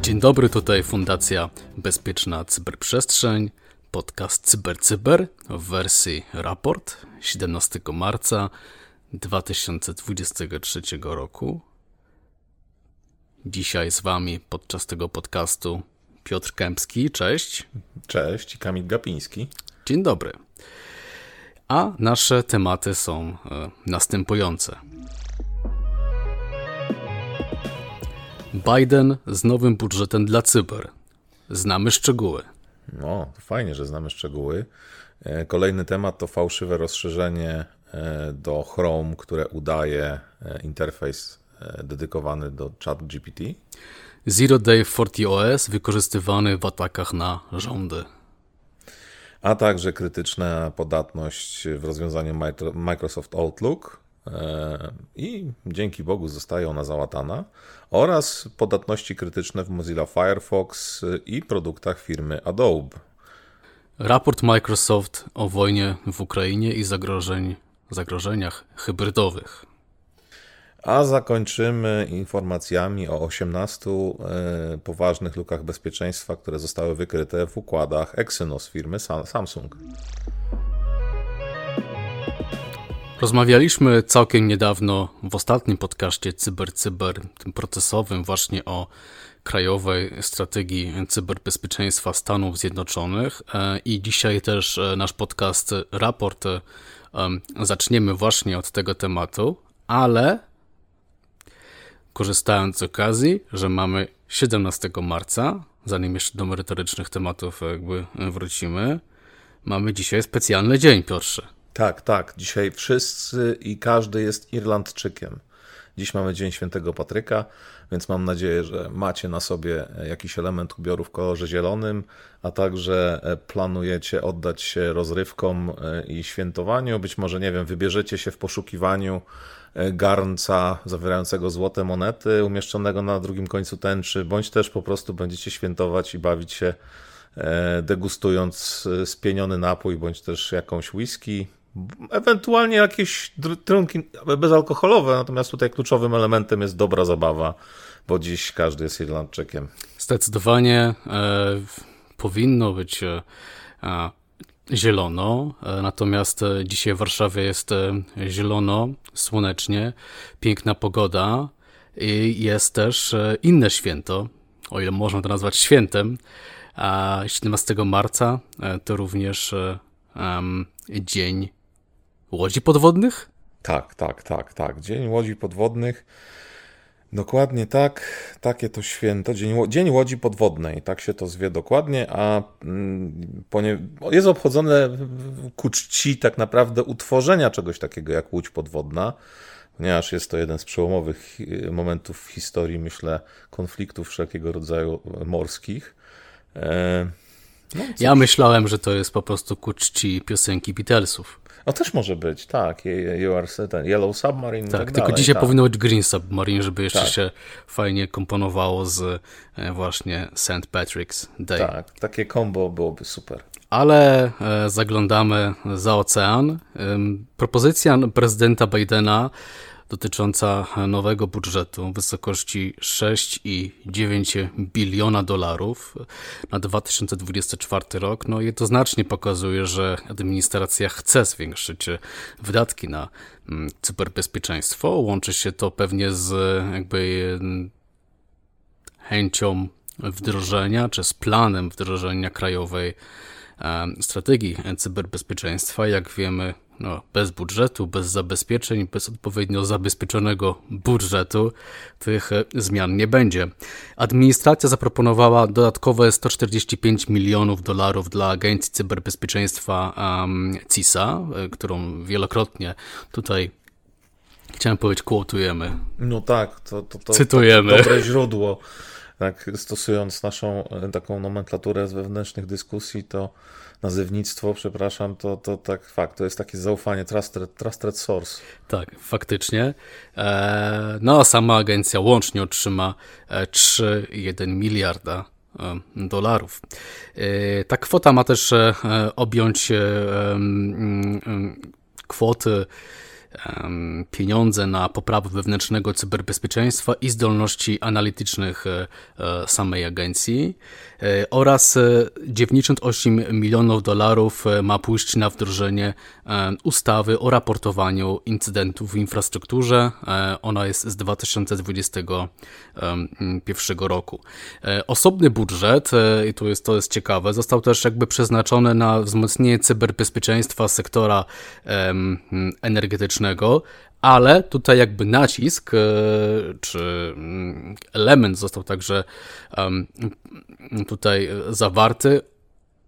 Dzień dobry, tutaj Fundacja Bezpieczna Cyberprzestrzeń, podcast CyberCyber w wersji raport 17 marca 2023 roku. Dzisiaj z Wami podczas tego podcastu Piotr Kępski, cześć. Cześć, Kamil Gapiński. Dzień dobry. A nasze tematy są e, następujące. Biden z nowym budżetem dla cyber. Znamy szczegóły. No, fajnie, że znamy szczegóły. E, kolejny temat to fałszywe rozszerzenie e, do Chrome, które udaje interfejs dedykowany do ChatGPT. Zero Day 40 OS wykorzystywany w atakach na rządy. A także krytyczna podatność w rozwiązaniu Microsoft Outlook, E, i dzięki Bogu zostaje ona załatana, oraz podatności krytyczne w Mozilla Firefox i produktach firmy Adobe. Raport Microsoft o wojnie w Ukrainie i zagrożeń, zagrożeniach hybrydowych. A zakończymy informacjami o 18 e, poważnych lukach bezpieczeństwa, które zostały wykryte w układach Exynos firmy Samsung. Rozmawialiśmy całkiem niedawno w ostatnim podcaście Cyber Cyber, tym procesowym, właśnie o krajowej strategii cyberbezpieczeństwa Stanów Zjednoczonych. E, I dzisiaj też e, nasz podcast, raport, zaczniemy właśnie od tego tematu, ale korzystając z okazji, że mamy 17 marca, zanim jeszcze do merytorycznych tematów jakby wrócimy, mamy dzisiaj specjalny dzień, Piotrze. Tak, tak. Dzisiaj wszyscy i każdy jest Irlandczykiem. Dziś mamy Dzień Świętego Patryka, więc mam nadzieję, że macie na sobie jakiś element ubioru w kolorze zielonym, a także planujecie oddać się rozrywkom e, i świętowaniu. Być może, nie wiem, wybierzecie się w poszukiwaniu e, garnca zawierającego złote monety umieszczonego na drugim końcu tęczy, bądź też po prostu będziecie świętować i bawić się e, degustując spieniony napój, bądź też jakąś whisky, ewentualnie jakieś trunki bezalkoholowe, natomiast tutaj kluczowym elementem jest dobra zabawa, bo dziś każdy jest Irlandczykiem. Zdecydowanie e, powinno być e, zielono, e, natomiast e, dzisiaj w Warszawie jest e, zielono, słonecznie, piękna pogoda i jest też inne święto, o ile można to nazwać świętem, a 17 marca to również dzień Łodzi podwodnych? Tak, tak, tak, tak. Dzień Łodzi Podwodnych. Dokładnie tak, takie to święto. Dzień, Dzień Łodzi Podwodnej, tak się to zwie dokładnie, a mm, jest obchodzone ku czci tak naprawdę utworzenia czegoś takiego jak Łódź Podwodna, ponieważ jest to jeden z przełomowych y, momentów w historii, myślę, konfliktów wszelkiego rodzaju morskich. E, no, ja myślałem, że to jest po prostu ku czci piosenki Beatlesów. No też może być, tak. You are ten Yellow Submarine. Tak, tak tylko dalej, dzisiaj tak. powinno być Green Submarine, żeby jeszcze tak. się fajnie komponowało z e, właśnie St. Patrick's Day. Tak, takie combo byłoby super. Ale e, zaglądamy za ocean. Propozycja prezydenta Bidena dotycząca nowego budżetu w wysokości 6,9 biliona dolarów na 2024 rok, no jednoznacznie pokazuje, że administracja chce zwiększyć wydatki na mm, cyberbezpieczeństwo. Łączy się to pewnie z jakby chęcią wdrożenia, czy z planem wdrożenia krajowej strategii cyberbezpieczeństwa. Jak wiemy, no, bez budżetu, bez zabezpieczeń, bez odpowiednio zabezpieczonego budżetu tych e, zmian nie będzie. Administracja zaproponowała dodatkowe 145 milionów dolarów dla Agencji Cyberbezpieczeństwa um, CISA, e, którą wielokrotnie tutaj chciałem powiedzieć, quotujemy. No tak, to, to, to cytujemy. To dobre źródło. Tak, stosując naszą e, taką nomenklaturę z wewnętrznych dyskusji, to nazewnictwo, przepraszam, to, to tak fakt, to jest takie zaufanie, trusted, trusted source. Tak, faktycznie. E, no a sama agencja łącznie otrzyma 3,1 miliarda dolarów. Ta kwota ma też objąć kwoty pieniądze na poprawę wewnętrznego cyberbezpieczeństwa i zdolności analitycznych e, e, samej agencji e, oraz 98 milionów dolarów ma pójść na wdrożenie ustawy o raportowaniu incydentów w infrastrukturze. Ona jest z 2021 roku. Osobny budżet, i tu jest, to jest ciekawe, został też jakby przeznaczony na wzmocnienie cyberbezpieczeństwa sektora energetycznego ale tutaj jakby nacisk e, czy mm, element został także tutaj zawarty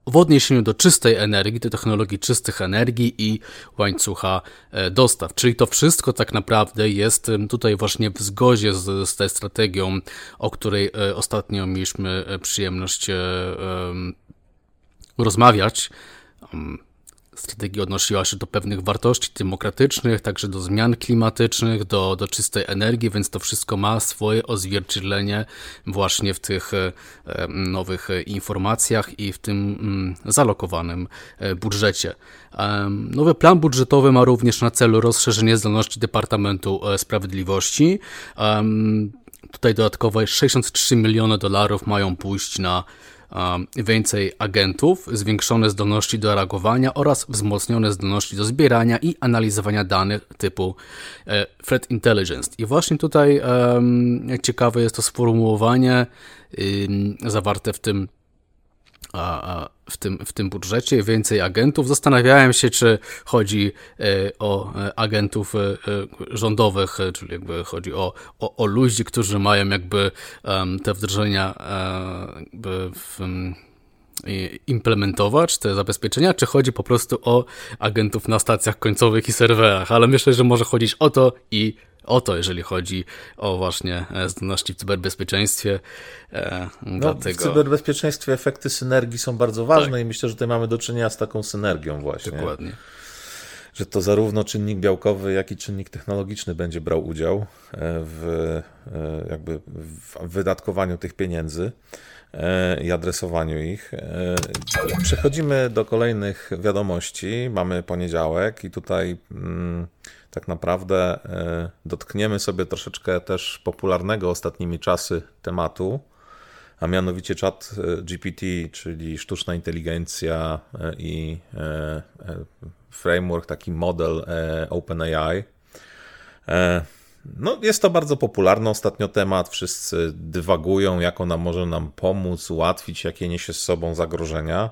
w odniesieniu do czystej energii, do technologii czystych energii i łańcucha e, dostaw. Czyli to wszystko tak naprawdę jest tutaj właśnie w zgodzie z, z tą strategią, o której e, ostatnio mieliśmy przyjemność rozmawiać strategia odnosiła się do pewnych wartości demokratycznych, także do zmian klimatycznych, do, do czystej energii, więc to wszystko ma swoje odzwierciedlenie właśnie w tych e, nowych informacjach i w tym zalokowanym e, budżecie. Nowy plan budżetowy ma również na celu rozszerzenie zdolności Departamentu e, Sprawiedliwości. Tutaj dodatkowo 63 miliony dolarów mają pójść na więcej agentów, zwiększone zdolności do reagowania oraz wzmocnione zdolności do zbierania i analizowania danych typu e, threat intelligence. I właśnie tutaj ciekawe jest to sformułowanie zawarte w tym w tym, w tym budżecie, więcej agentów. Zastanawiałem się, czy chodzi e, o e, agentów e, rządowych, czyli jakby chodzi o, o, o ludzi, którzy mają jakby te wdrożenia jakby w, implementować te zabezpieczenia, czy chodzi po prostu o agentów na stacjach końcowych i serwerach, ale myślę, że może chodzić o to i o to, jeżeli chodzi o właśnie e, zdolności w cyberbezpieczeństwie. E, no, dlatego... W cyberbezpieczeństwie efekty synergii są bardzo ważne tak. i myślę, że tutaj mamy do czynienia z taką synergią właśnie. Dokładnie. Że to zarówno czynnik białkowy, jak i czynnik technologiczny będzie brał udział e, w, jakby w wydatkowaniu tych pieniędzy i adresowaniu ich. Przechodzimy do kolejnych wiadomości. Mamy poniedziałek i tutaj mm, tak naprawdę e, dotkniemy sobie troszeczkę też popularnego ostatnimi czasy tematu, a mianowicie chat e, GPT, czyli sztuczna inteligencja e, i framework, taki model OpenAI. No, jest to bardzo popularny ostatnio temat. Wszyscy dywagują, jak ona może nam pomóc, ułatwić, jakie niesie z sobą zagrożenia.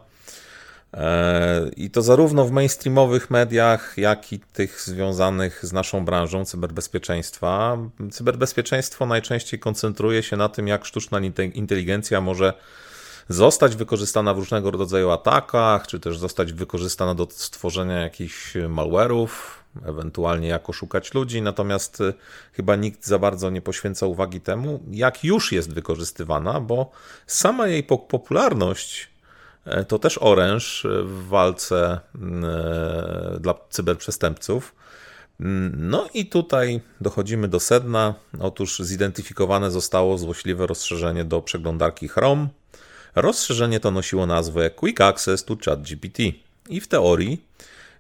E, I to zarówno w mainstreamowych mediach, jak i tych związanych z naszą branżą cyberbezpieczeństwa. Cyberbezpieczeństwo najczęściej koncentruje się na tym, jak sztuczna inteligencja może zostać wykorzystana w różnego rodzaju atakach, czy też zostać wykorzystana do stworzenia jakichś malware'ów, ewentualnie jako szukać ludzi, natomiast y, chyba nikt za bardzo nie poświęca uwagi temu, jak już jest wykorzystywana, bo sama jej popularność to też oręż e, w walce e, dla cyberprzestępców. Mm, no i tutaj dochodzimy do sedna. Otóż zidentyfikowane zostało złośliwe rozszerzenie do przeglądarki Chrome. Rozszerzenie to nosiło nazwę Quick Access to ChatGPT i w teorii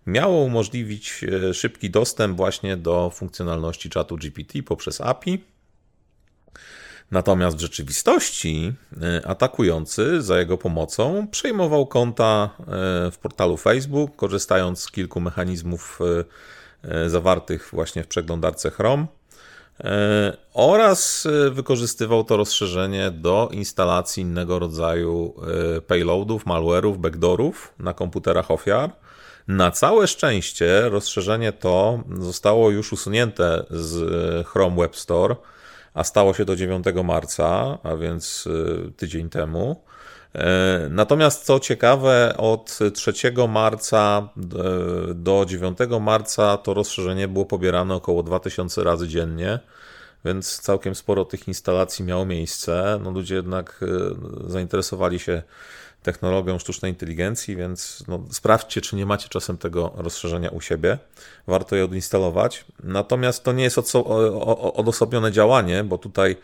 miało umożliwić szybki dostęp właśnie do funkcjonalności czatu GPT poprzez API Natomiast w rzeczywistości e, atakujący za jego pomocą przejmował konta e, w portalu Facebook, korzystając z kilku mechanizmów e, zawartych właśnie w przeglądarce Chrome oraz wykorzystywał to rozszerzenie do instalacji innego rodzaju payloadów, malware'ów, backdoorów na komputerach ofiar. Na całe szczęście rozszerzenie to zostało już usunięte z Chrome Web Store a stało się to 9 marca, a więc y, tydzień temu. E, natomiast co ciekawe, od 3 marca e, do 9 marca to rozszerzenie było pobierane około 2000 razy dziennie, więc całkiem sporo tych instalacji miało miejsce. No ludzie jednak e, zainteresowali się technologią sztucznej inteligencji, więc no, sprawdźcie, czy nie macie czasem tego rozszerzenia u siebie. Warto je odinstalować. Natomiast to nie jest odosobnione działanie, bo tutaj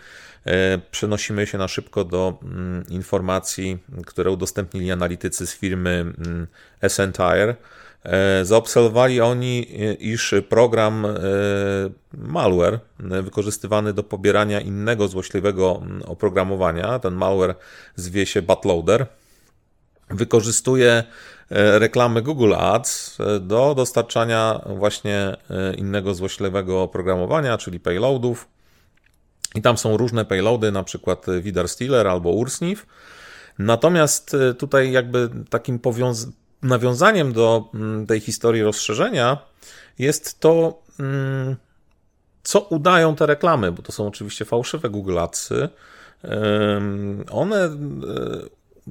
e, przenosimy się na szybko do mm, informacji, które udostępnili analitycy z firmy mm, SNTire. E, zaobserwowali oni, e, iż program malware wykorzystywany do pobierania innego złośliwego mm, oprogramowania, ten malware zwie się Bootloader, wykorzystuje e, reklamy Google Ads e, do dostarczania właśnie e, innego złośliwego oprogramowania, czyli payloadów. I tam są różne payloady, na przykład Vidar Stealer albo Ursnif. Natomiast tutaj jakby takim powiąz- nawiązaniem do mm, tej historii rozszerzenia jest to, mm, co udają te reklamy, bo to są oczywiście fałszywe Google Adsy. One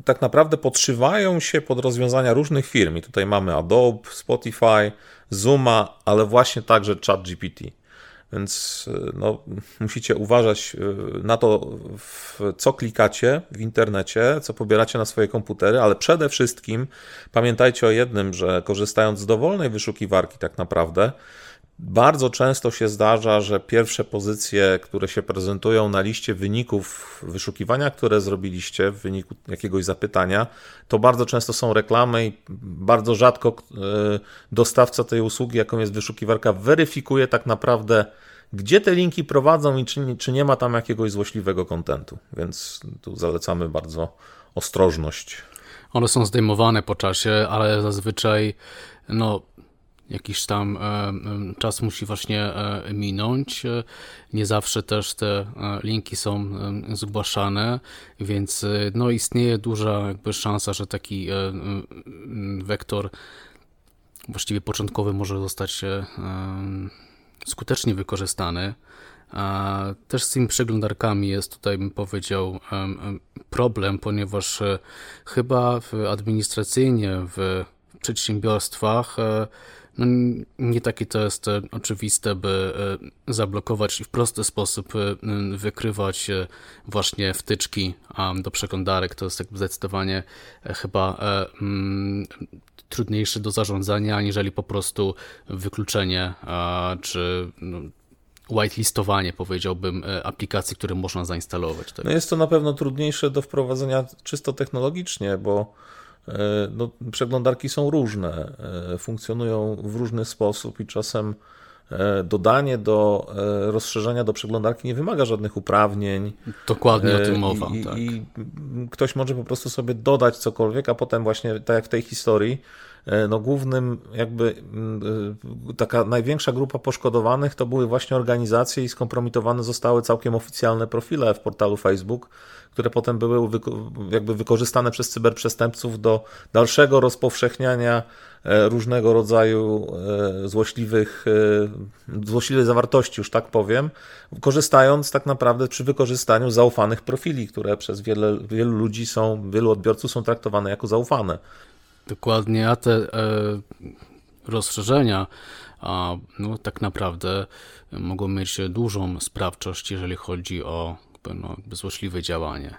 tak naprawdę podszywają się pod rozwiązania różnych firm. I tutaj mamy Adobe, Spotify, Zooma, ale właśnie także ChatGPT. Więc no, musicie uważać e, na to, co klikacie w internecie, co pobieracie na swoje komputery, ale przede wszystkim pamiętajcie o jednym, że korzystając z dowolnej wyszukiwarki, tak naprawdę, bardzo często się zdarza, że pierwsze pozycje, które się prezentują na liście wyników wyszukiwania, które zrobiliście w wyniku jakiegoś zapytania, to bardzo często są reklamy i bardzo rzadko e, dostawca tej usługi, jaką jest wyszukiwarka, weryfikuje tak naprawdę, gdzie te linki prowadzą i czy, czy nie ma tam jakiegoś złośliwego kontentu. Więc tu zalecamy bardzo ostrożność. One są zdejmowane po czasie, ale zazwyczaj no, jakiś tam e, e, czas musi właśnie e, minąć. Nie zawsze też te linki są zgłaszane, więc no istnieje duża jakby szansa, że taki wektor właściwie początkowy może zostać skutecznie wykorzystany. Też z tymi przeglądarkami jest tutaj, bym powiedział, problem, ponieważ chyba administracyjnie w przedsiębiorstwach no, nie takie to jest e, oczywiste, by e, zablokować i w prosty sposób e, wykrywać właśnie wtyczki do przeglądarek. To jest zdecydowanie chyba mm, trudniejsze do zarządzania, aniżeli po prostu wykluczenie czy no, whitelistowanie, powiedziałbym, aplikacji, które można zainstalować. Tak? No jest to na pewno trudniejsze do wprowadzenia czysto technologicznie, bo no, przeglądarki są różne, e, funkcjonują w różny sposób i czasem e, dodanie do rozszerzenia do przeglądarki nie wymaga żadnych uprawnień. Dokładnie o tym mowa. I, tak. I ktoś może po prostu sobie dodać cokolwiek, a potem właśnie, tak jak w tej historii, no głównym jakby taka największa grupa poszkodowanych to były właśnie organizacje i skompromitowane zostały całkiem oficjalne profile w portalu Facebook, które potem były jakby wykorzystane przez cyberprzestępców do dalszego rozpowszechniania e, różnego rodzaju e, złośliwych, e, złośliwej zawartości, już tak powiem, korzystając tak naprawdę przy wykorzystaniu zaufanych profili, które przez wiele, wielu ludzi są, wielu odbiorców są traktowane jako zaufane. Dokładnie, a te e, rozszerzenia a, no, tak naprawdę mogą mieć dużą sprawczość, jeżeli chodzi o no, złośliwe działanie.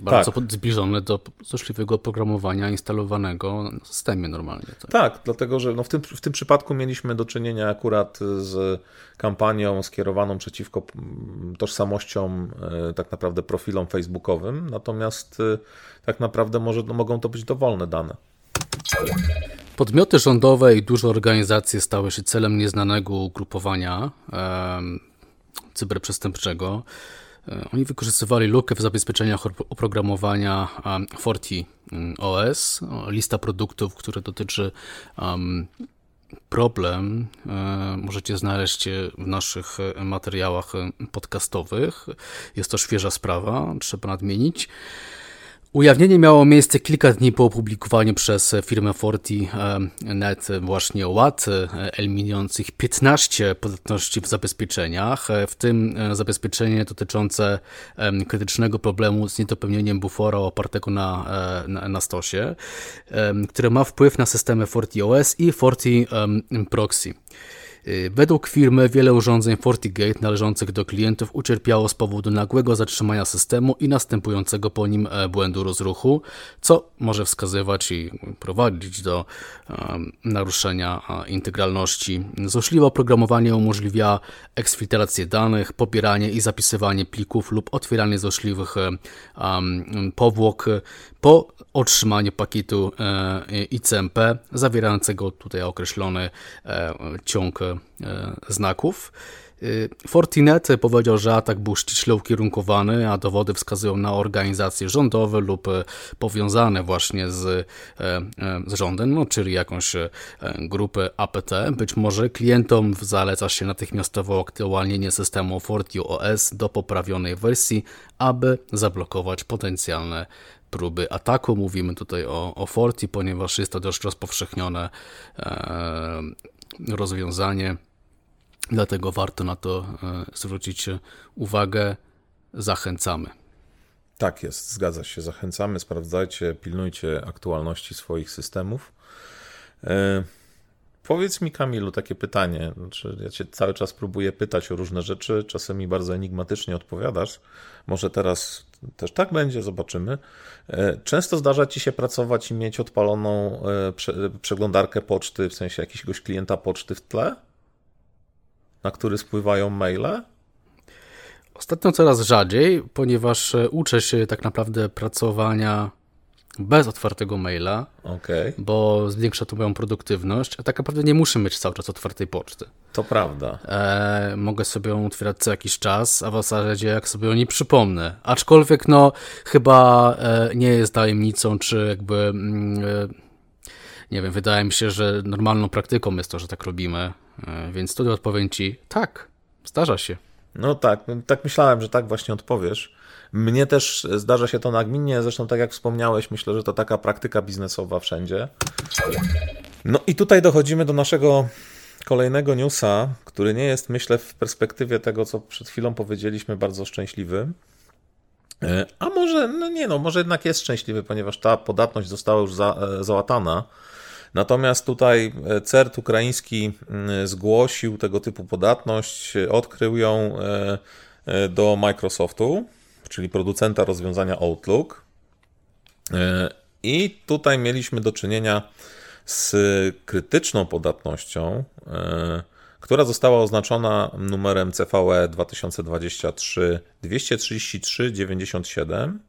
Bardzo tak. zbliżone do złośliwego programowania instalowanego na systemie normalnie. Tak, tak dlatego że no w, tym, w tym przypadku mieliśmy do czynienia akurat z kampanią skierowaną przeciwko tożsamościom, e, tak naprawdę profilom facebookowym, natomiast e, tak naprawdę może, no, mogą to być dowolne dane. Podmioty rządowe i duże organizacje stały się celem nieznanego ugrupowania e, cyberprzestępczego. E, oni wykorzystywali lukę w zabezpieczeniach oprogramowania Forti mm, OS. Lista produktów, które dotyczy um, problem e, możecie znaleźć w naszych materiałach podcastowych. Jest to świeża sprawa, trzeba nadmienić. Ujawnienie miało miejsce kilka dni po opublikowaniu przez firmę Forti.net właśnie ład eliminujących 15 podatności w zabezpieczeniach, w tym e, zabezpieczenie dotyczące krytycznego problemu z niedopełnieniem bufora opartego na, e, na, na stosie, które ma wpływ na systemy FortiOS i Forti Proxy. Y, według firmy wiele urządzeń FortiGate należących do klientów ucierpiało z powodu nagłego zatrzymania systemu i następującego po nim e, błędu rozruchu, co może wskazywać i prowadzić do naruszenia integralności. Złośliwe oprogramowanie umożliwia eksfiltrację danych, pobieranie i zapisywanie plików lub otwieranie złośliwych um, powłok po otrzymaniu pakietu e, ICMP zawierającego tutaj określony e, ciąg e, znaków. Fortinet powiedział, że atak był ściśle ukierunkowany, a dowody wskazują na organizacje rządowe lub powiązane właśnie z, z rządem, no, czyli jakąś grupę APT. Być może klientom zaleca się natychmiastowe aktualnienie systemu FortiOS do poprawionej wersji, aby zablokować potencjalne próby ataku. Mówimy tutaj o, o Forti, ponieważ jest to dość rozpowszechnione e, rozwiązanie. Dlatego warto na to e, zwrócić uwagę. Zachęcamy. Tak jest, zgadza się. Zachęcamy, sprawdzajcie, pilnujcie aktualności swoich systemów. E, powiedz mi, Kamilu, takie pytanie. Znaczy, ja cię cały czas próbuję pytać o różne rzeczy, czasami bardzo enigmatycznie odpowiadasz. Może teraz też tak będzie, zobaczymy. E, często zdarza ci się pracować i mieć odpaloną e, przeglądarkę poczty, w sensie jakiegoś klienta poczty w tle, na który spływają maile? Ostatnio coraz rzadziej, ponieważ e, uczę się tak naprawdę pracowania bez otwartego maila, okay. bo zwiększa to moją produktywność, a tak naprawdę nie muszę mieć cały czas otwartej poczty. To prawda. E, mogę sobie ją otwierać co jakiś czas, a w zasadzie jak sobie o niej przypomnę. Aczkolwiek no chyba e, nie jest tajemnicą, czy jakby mm, e, nie wiem, wydaje mi się, że normalną praktyką jest to, że tak robimy, e, więc tutaj odpowiem Ci tak, zdarza się. No tak, tak myślałem, że tak właśnie odpowiesz. Mnie też zdarza się to nagminnie, zresztą tak jak wspomniałeś, myślę, że to taka praktyka biznesowa wszędzie. No i tutaj dochodzimy do naszego kolejnego newsa, który nie jest, myślę, w perspektywie tego, co przed chwilą powiedzieliśmy, bardzo szczęśliwy. E, a może, no nie no, może jednak jest szczęśliwy, ponieważ ta podatność została już za, e, załatana. Natomiast tutaj e, CERT ukraiński mm, zgłosił tego typu podatność, odkrył ją do Microsoftu czyli producenta rozwiązania Outlook. E, I tutaj mieliśmy do czynienia z krytyczną podatnością, e, która została oznaczona numerem CVE 2023 233 97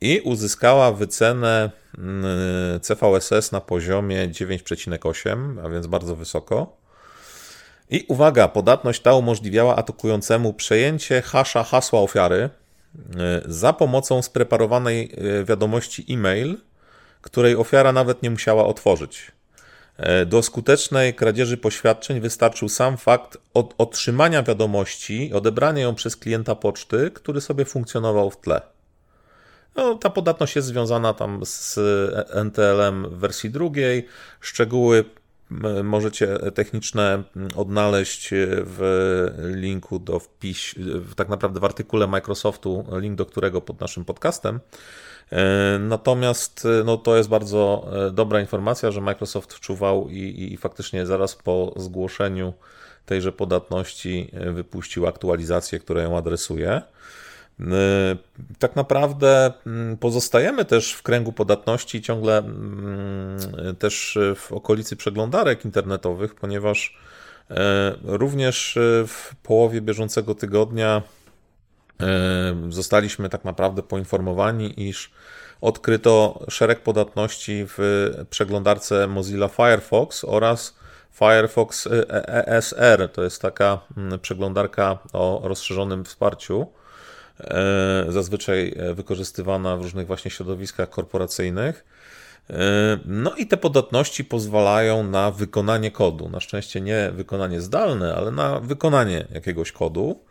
i uzyskała wycenę mm, CVSS na poziomie 9,8, a więc bardzo wysoko. I uwaga, podatność ta umożliwiała atakującemu przejęcie hasza hasła ofiary, za pomocą spreparowanej e, wiadomości e-mail, której ofiara nawet nie musiała otworzyć. E, do skutecznej kradzieży poświadczeń wystarczył sam fakt od otrzymania wiadomości, odebrania ją przez klienta poczty, który sobie funkcjonował w tle. No, ta podatność jest związana tam z NTL-em w wersji drugiej. Szczegóły możecie techniczne odnaleźć w linku do wpis, tak naprawdę w artykule Microsoftu, link do którego pod naszym podcastem. E, natomiast no, to jest bardzo e, dobra informacja, że Microsoft wczuwał i, i faktycznie zaraz po zgłoszeniu tejże podatności e, wypuścił aktualizację, która ją adresuje. Y, tak naprawdę mm, pozostajemy też w kręgu podatności, ciągle mm, też w okolicy przeglądarek internetowych, ponieważ e, również w połowie bieżącego tygodnia zostaliśmy tak naprawdę poinformowani, iż odkryto szereg podatności w przeglądarce Mozilla Firefox oraz Firefox ESR. To jest taka mm, przeglądarka o rozszerzonym wsparciu zazwyczaj e, wykorzystywana w różnych właśnie środowiskach korporacyjnych. E, no i te podatności pozwalają na wykonanie kodu. Na szczęście nie wykonanie zdalne, ale na wykonanie jakiegoś kodu.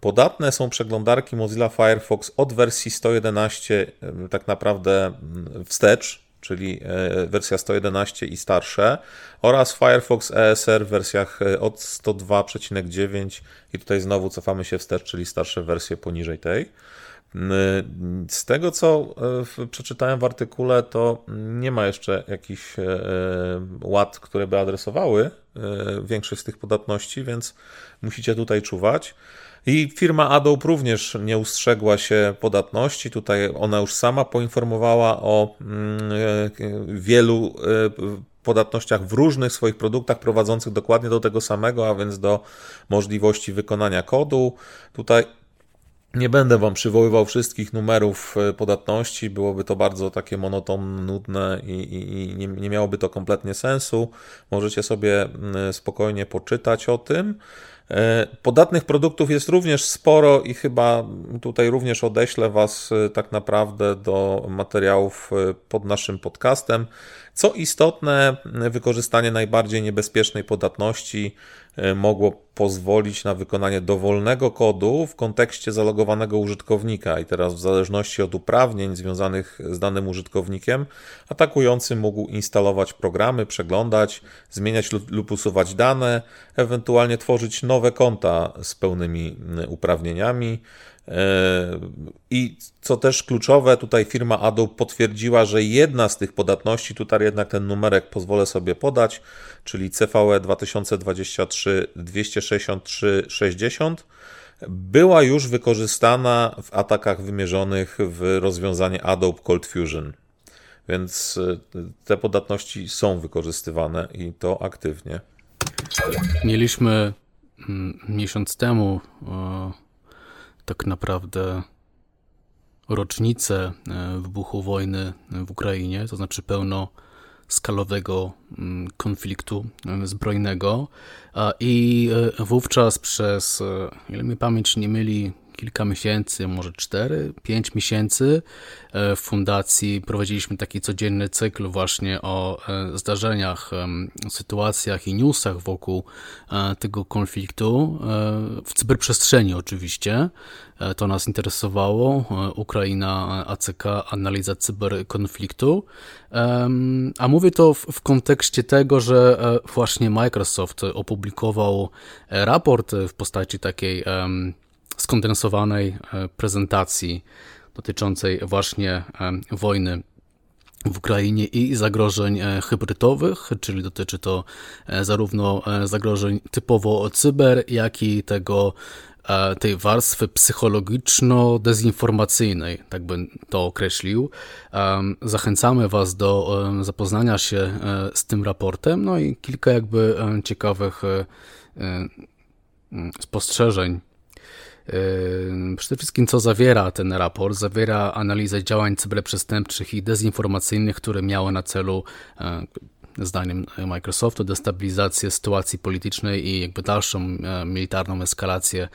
Podatne są przeglądarki Mozilla Firefox od wersji 111 tak naprawdę mm, wstecz, czyli e, wersja 111 i starsze, oraz Firefox ESR w wersjach e, od 102,9 i tutaj znowu cofamy się wstecz, czyli starsze wersje poniżej tej. Z tego, co przeczytałem w artykule, to nie ma jeszcze jakichś ład, które by adresowały większość z tych podatności, więc musicie tutaj czuwać. I firma Adobe również nie ustrzegła się podatności. Tutaj ona już sama poinformowała o mm, e, wielu e, podatnościach w różnych swoich produktach prowadzących dokładnie do tego samego, a więc do możliwości wykonania kodu. Tutaj nie będę Wam przywoływał wszystkich numerów e, podatności, byłoby to bardzo takie monotonne, nudne i, i, i nie, nie miałoby to kompletnie sensu. Możecie sobie mm, spokojnie poczytać o tym. E, podatnych produktów jest również sporo i chyba tutaj również odeślę Was e, tak naprawdę do materiałów e, pod naszym podcastem. Co istotne, wykorzystanie najbardziej niebezpiecznej podatności E, mogło pozwolić na wykonanie dowolnego kodu w kontekście zalogowanego użytkownika i teraz w zależności od uprawnień związanych z danym użytkownikiem, atakujący mógł instalować programy, przeglądać, zmieniać lub usuwać dane, ewentualnie tworzyć nowe konta z pełnymi uprawnieniami. I co też kluczowe, tutaj firma Adobe potwierdziła, że jedna z tych podatności, tutaj jednak ten numerek pozwolę sobie podać, czyli CVE 2023 263 60, była już wykorzystana w atakach wymierzonych w rozwiązanie Adobe Cold Fusion. Więc e, te podatności są wykorzystywane i to aktywnie. Mieliśmy mm, miesiąc temu tak naprawdę rocznicę e, wybuchu wojny w Ukrainie, to znaczy pełnoskalowego mm, konfliktu e, zbrojnego. I e, wówczas przez, ile mi pamięć nie myli, kilka miesięcy, może 4, 5 miesięcy e, w fundacji prowadziliśmy taki codzienny cykl właśnie o e, zdarzeniach, sytuacjach i newsach wokół e, tego konfliktu, w cyberprzestrzeni oczywiście. To nas interesowało. Ukraina, ACK, analiza cyberkonfliktu. A mówię to w kontekście tego, że właśnie Microsoft opublikował raport w postaci takiej skondensowanej e, prezentacji dotyczącej właśnie e, wojny w Ukrainie i zagrożeń e, hybrydowych, czyli dotyczy to zarówno zagrożeń typowo cyber, jak i tego, tej warstwy psychologiczno-dezinformacyjnej, tak bym to określił. Zachęcamy Was do zapoznania się z tym raportem, no i kilka jakby ciekawych spostrzeżeń Przede wszystkim, co zawiera ten raport? Zawiera analizę działań cyberprzestępczych i dezinformacyjnych, które miały na celu e, zdaniem Microsoftu, destabilizację sytuacji politycznej i jakby dalszą e, militarną eskalację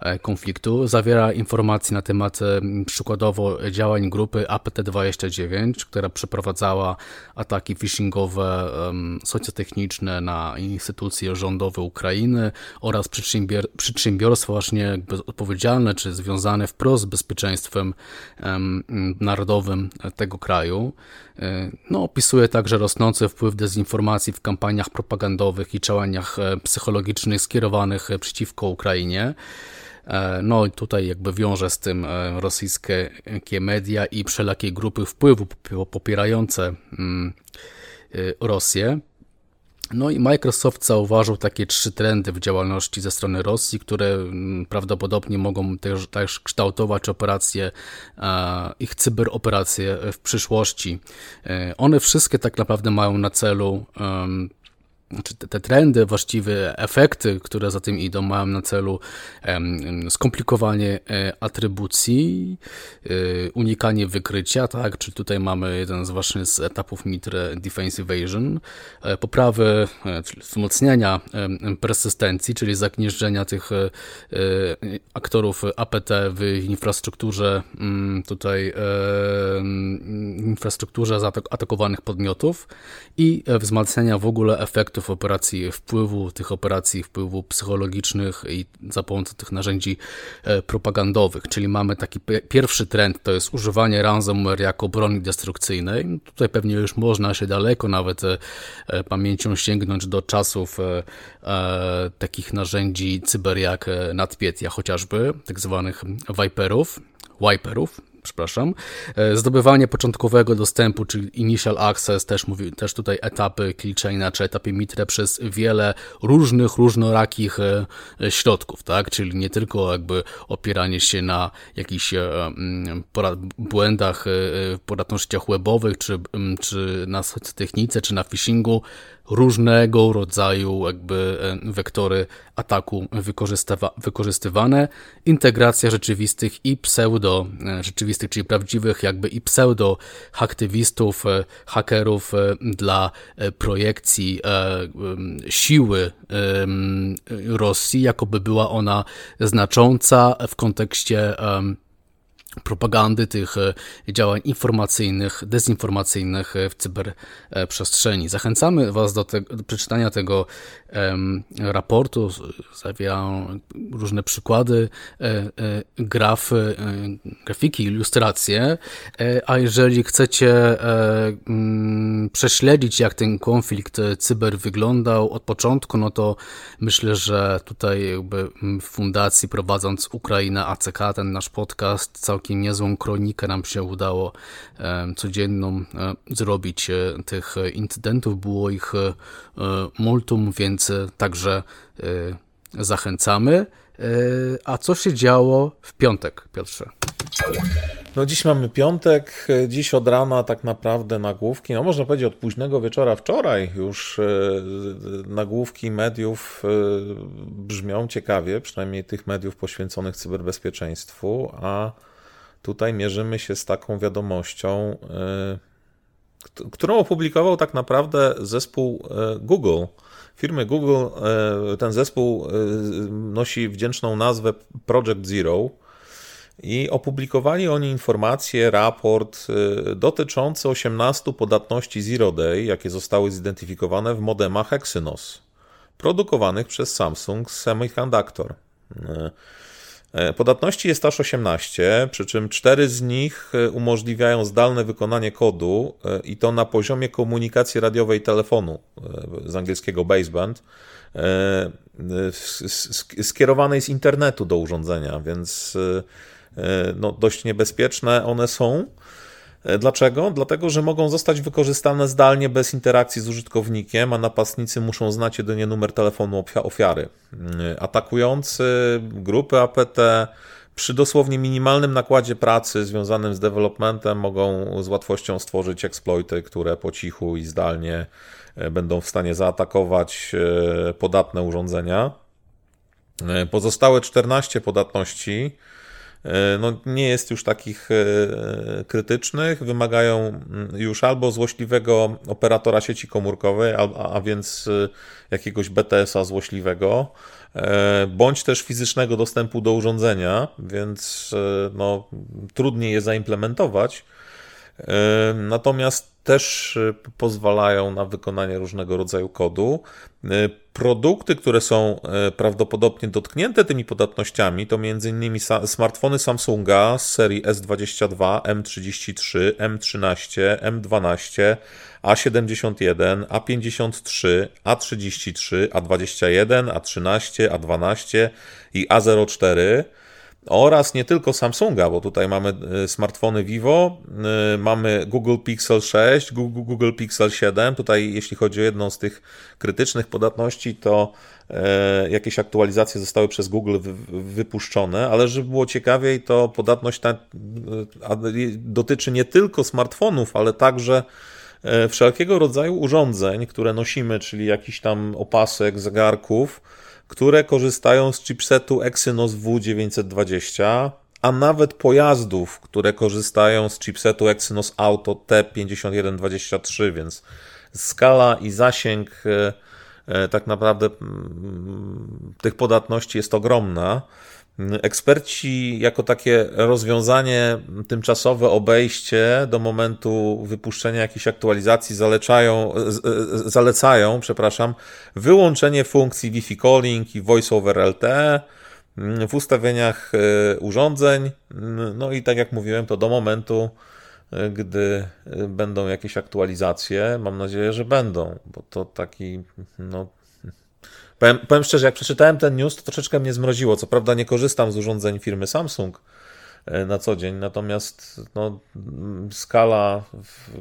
e, konfliktu. Zawiera informacje na temat e, przykładowo działań grupy APT-29, która przeprowadzała ataki phishingowe socjotechniczne na instytucje rządowe Ukrainy oraz przedsiębiorstwa właśnie odpowiedzialne czy związane wprost z bezpieczeństwem narodowym tego kraju. No, opisuje także rosnący wpływ dezinformacji w kampaniach propagandowych i działaniach e, psychologicznych skierowanych e, przeciwko Ukrainie. E, no i tutaj jakby wiąże z tym rosyjskie media i wszelakie grupy wpływu popierające mm, Rosję. No i Microsoft zauważył takie trzy trendy w działalności ze strony Rosji, które mm, prawdopodobnie mogą też, też kształtować operacje, ich cyberoperacje w przyszłości. E, one wszystkie tak naprawdę mają na celu znaczy te, te trendy, właściwie efekty, które za tym idą, mają na celu skomplikowanie e, atrybucji, e, unikanie wykrycia, tak, czyli tutaj mamy jeden z właśnie z etapów MITRE Defense Evasion, e, poprawy, czyli wzmocnienia persystencji, czyli zagnieżdżenia tych aktorów APT w infrastrukturze mm, tutaj infrastrukturze zaatakowanych podmiotów i wzmacniania w ogóle efektów operacji wpływu, tych operacji wpływu psychologicznych i za pomocą tych narzędzi e, propagandowych. Czyli mamy taki pierwszy trend, to jest używanie ransomware jako broni destrukcyjnej. No tutaj pewnie już można się daleko nawet e, pamięcią sięgnąć do czasów takich narzędzi cyber jak NatPietia chociażby, tak zwanych Viperów, Wiperów, przepraszam. E, zdobywanie początkowego dostępu, czyli initial access, też mówi, też tutaj etapy Killchaina czy etapy Mitre przez wiele różnych, różnorakich e, e, środków, tak? Czyli nie tylko jakby opieranie się na jakichś mm, błędach, podatnościach webowych, czy, mm, czy na technice, czy na phishingu, różnego rodzaju jakby e, wektory ataku wykorzystywane. Integracja rzeczywistych i pseudo e, rzeczywistych, czyli prawdziwych jakby i pseudo aktywistów, e, hakerów dla projekcji siły Rosji, jakoby była ona znacząca w kontekście propagandy, tych e, działań informacyjnych, dezinformacyjnych e, w cyberprzestrzeni. Zachęcamy Was do, te, do przeczytania tego raportu. Zawiera różne przykłady, e, grafy, grafiki, ilustracje. A jeżeli chcecie mm, prześledzić, jak ten konflikt cyber wyglądał od początku, no to myślę, że tutaj jakby w fundacji prowadząc Ukraina ACK, ten nasz podcast, całkiem całkiem niezłą kronikę nam się udało codzienną e, zrobić e, tych incydentów. Było ich e, multum, więc także zachęcamy. A co się działo w piątek, Piotrze? No dziś mamy piątek, dziś od rana tak naprawdę nagłówki, no można powiedzieć od późnego wieczora wczoraj już nagłówki mediów brzmią ciekawie, przynajmniej tych mediów poświęconych cyberbezpieczeństwu, a tutaj mierzymy się z taką wiadomością, y, którą opublikował tak naprawdę zespół y, Google. Firmy Google, y, ten zespół nosi wdzięczną nazwę Project Zero i opublikowali oni informację, raport dotyczący 18 podatności Zero Day, jakie zostały zidentyfikowane w modemach Exynos, produkowanych przez Samsung Semiconductor. E, podatności jest aż 18, przy czym cztery z nich e, umożliwiają zdalne wykonanie kodu e, i to na poziomie komunikacji radiowej telefonu z angielskiego baseband skierowanej z internetu do urządzenia, więc no, dość niebezpieczne one są. E, dlaczego? Dlatego, że mogą zostać wykorzystane zdalnie bez interakcji z użytkownikiem, a napastnicy muszą znać jedynie numer telefonu ofiary. E, atakujący grupy APT przy dosłownie minimalnym nakładzie pracy związanym z developmentem mogą z łatwością stworzyć exploity, które po cichu i zdalnie e, będą w stanie zaatakować podatne urządzenia. Pozostałe 14 podatności E, no, nie jest już takich e, krytycznych, wymagają mm, już albo złośliwego operatora sieci komórkowej, a, a więc e, jakiegoś BTS-a złośliwego, bądź też fizycznego dostępu do urządzenia, więc no, trudniej je zaimplementować. Natomiast też y, pozwalają na wykonanie różnego rodzaju kodu. Y, produkty, które są prawdopodobnie dotknięte tymi podatnościami, to m.in. smartfony Samsunga z serii S22, M33, M13, M12, A71, A53, A33, A21, A13, A12 i A04 oraz nie tylko Samsunga, bo tutaj mamy e, smartfony Vivo, e, mamy Google Pixel 6, Google Pixel 7. Tutaj, jeśli chodzi o jedną z tych krytycznych podatności, to e, jakieś aktualizacje zostały przez Google wypuszczone, ale żeby było ciekawiej, to podatność ta dotyczy nie tylko smartfonów, ale także wszelkiego rodzaju urządzeń, które nosimy, czyli jakiś tam opasek, zegarków które korzystają z chipsetu Exynos W920, a nawet pojazdów, które korzystają z chipsetu Exynos Auto T5123, więc skala i zasięg e, tak naprawdę mm, tych podatności jest ogromna. Eksperci jako takie rozwiązanie tymczasowe, obejście do momentu wypuszczenia jakiejś aktualizacji zalecają, zalecają przepraszam, wyłączenie funkcji Wi-Fi calling i voice over LTE w ustawieniach e, urządzeń. No i tak jak mówiłem, to do momentu, e, gdy e, będą jakieś aktualizacje, mam nadzieję, że będą, bo to taki no, Powiem, powiem szczerze, jak przeczytałem ten news, to troszeczkę mnie zmroziło. Co prawda nie korzystam z urządzeń firmy Samsung e, na co dzień, natomiast no, skala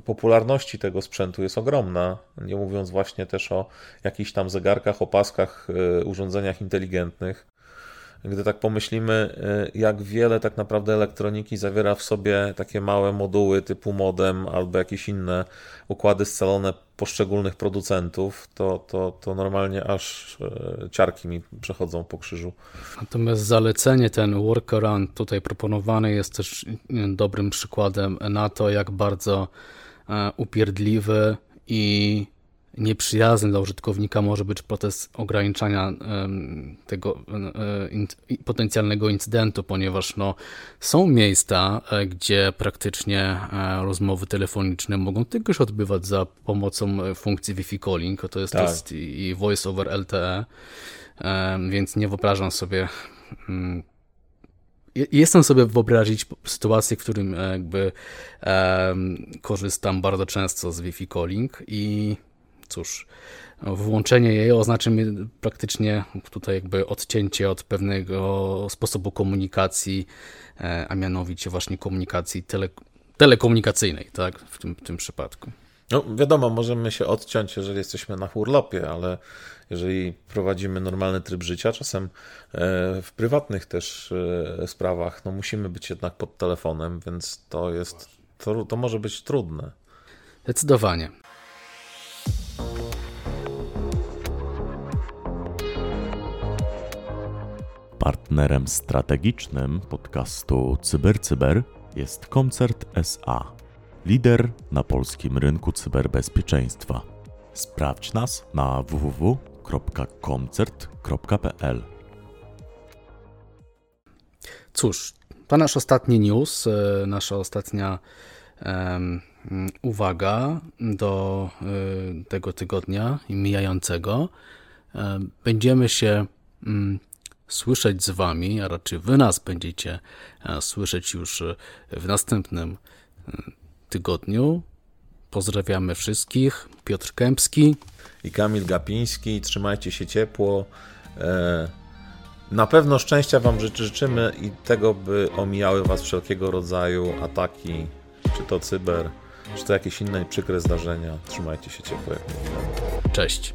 popularności tego sprzętu jest ogromna. Nie mówiąc właśnie też o jakichś tam zegarkach, opaskach, e, urządzeniach inteligentnych. Gdy tak pomyślimy, e, jak wiele tak naprawdę elektroniki zawiera w sobie takie małe moduły typu modem albo jakieś inne układy scalone poszczególnych producentów, to, to, to normalnie aż e, ciarki mi przechodzą po krzyżu. Natomiast zalecenie, ten workaround tutaj proponowany jest też dobrym przykładem na to, jak bardzo upierdliwy i nieprzyjazny dla użytkownika może być proces ograniczania tego e, potencjalnego incydentu, ponieważ no, są miejsca, e, gdzie praktycznie e, rozmowy telefoniczne mogą tylko się odbywać za pomocą funkcji Wi-Fi calling, to jest, tak. to jest i voice over LTE, więc nie wyobrażam sobie mm, Jestem sobie wyobrazić sytuację, w którym jakby korzystam bardzo często z Wi-Fi calling i cóż, włączenie jej oznacza praktycznie tutaj jakby odcięcie od pewnego sposobu komunikacji, e, a mianowicie właśnie komunikacji tele, telekomunikacyjnej, tak, w tym, w tym przypadku. No wiadomo, możemy się odciąć, jeżeli jesteśmy na urlopie, ale jeżeli prowadzimy normalny tryb życia, czasem e, w prywatnych też e, sprawach, no musimy być jednak pod telefonem, więc to jest, to, to może być trudne. Zdecydowanie. Partnerem strategicznym podcastu CyberCyber jest Koncert SA, lider na polskim rynku cyberbezpieczeństwa. Sprawdź nas na www.koncert.pl. Cóż, to nasz ostatni news, e, nasza ostatnia um, uwaga do um, tego tygodnia mijającego. Um, będziemy się mm, słyszeć z Wami, a raczej Wy nas będziecie e, słyszeć już e, w następnym e, tygodniu. Pozdrawiamy wszystkich. Piotr Kępski i Kamil Gapiński. Trzymajcie się ciepło. Na pewno szczęścia Wam życzymy i tego, by omijały Was wszelkiego rodzaju ataki, czy to cyber, czy to jakieś inne przykre zdarzenia. Trzymajcie się ciepło. Cześć.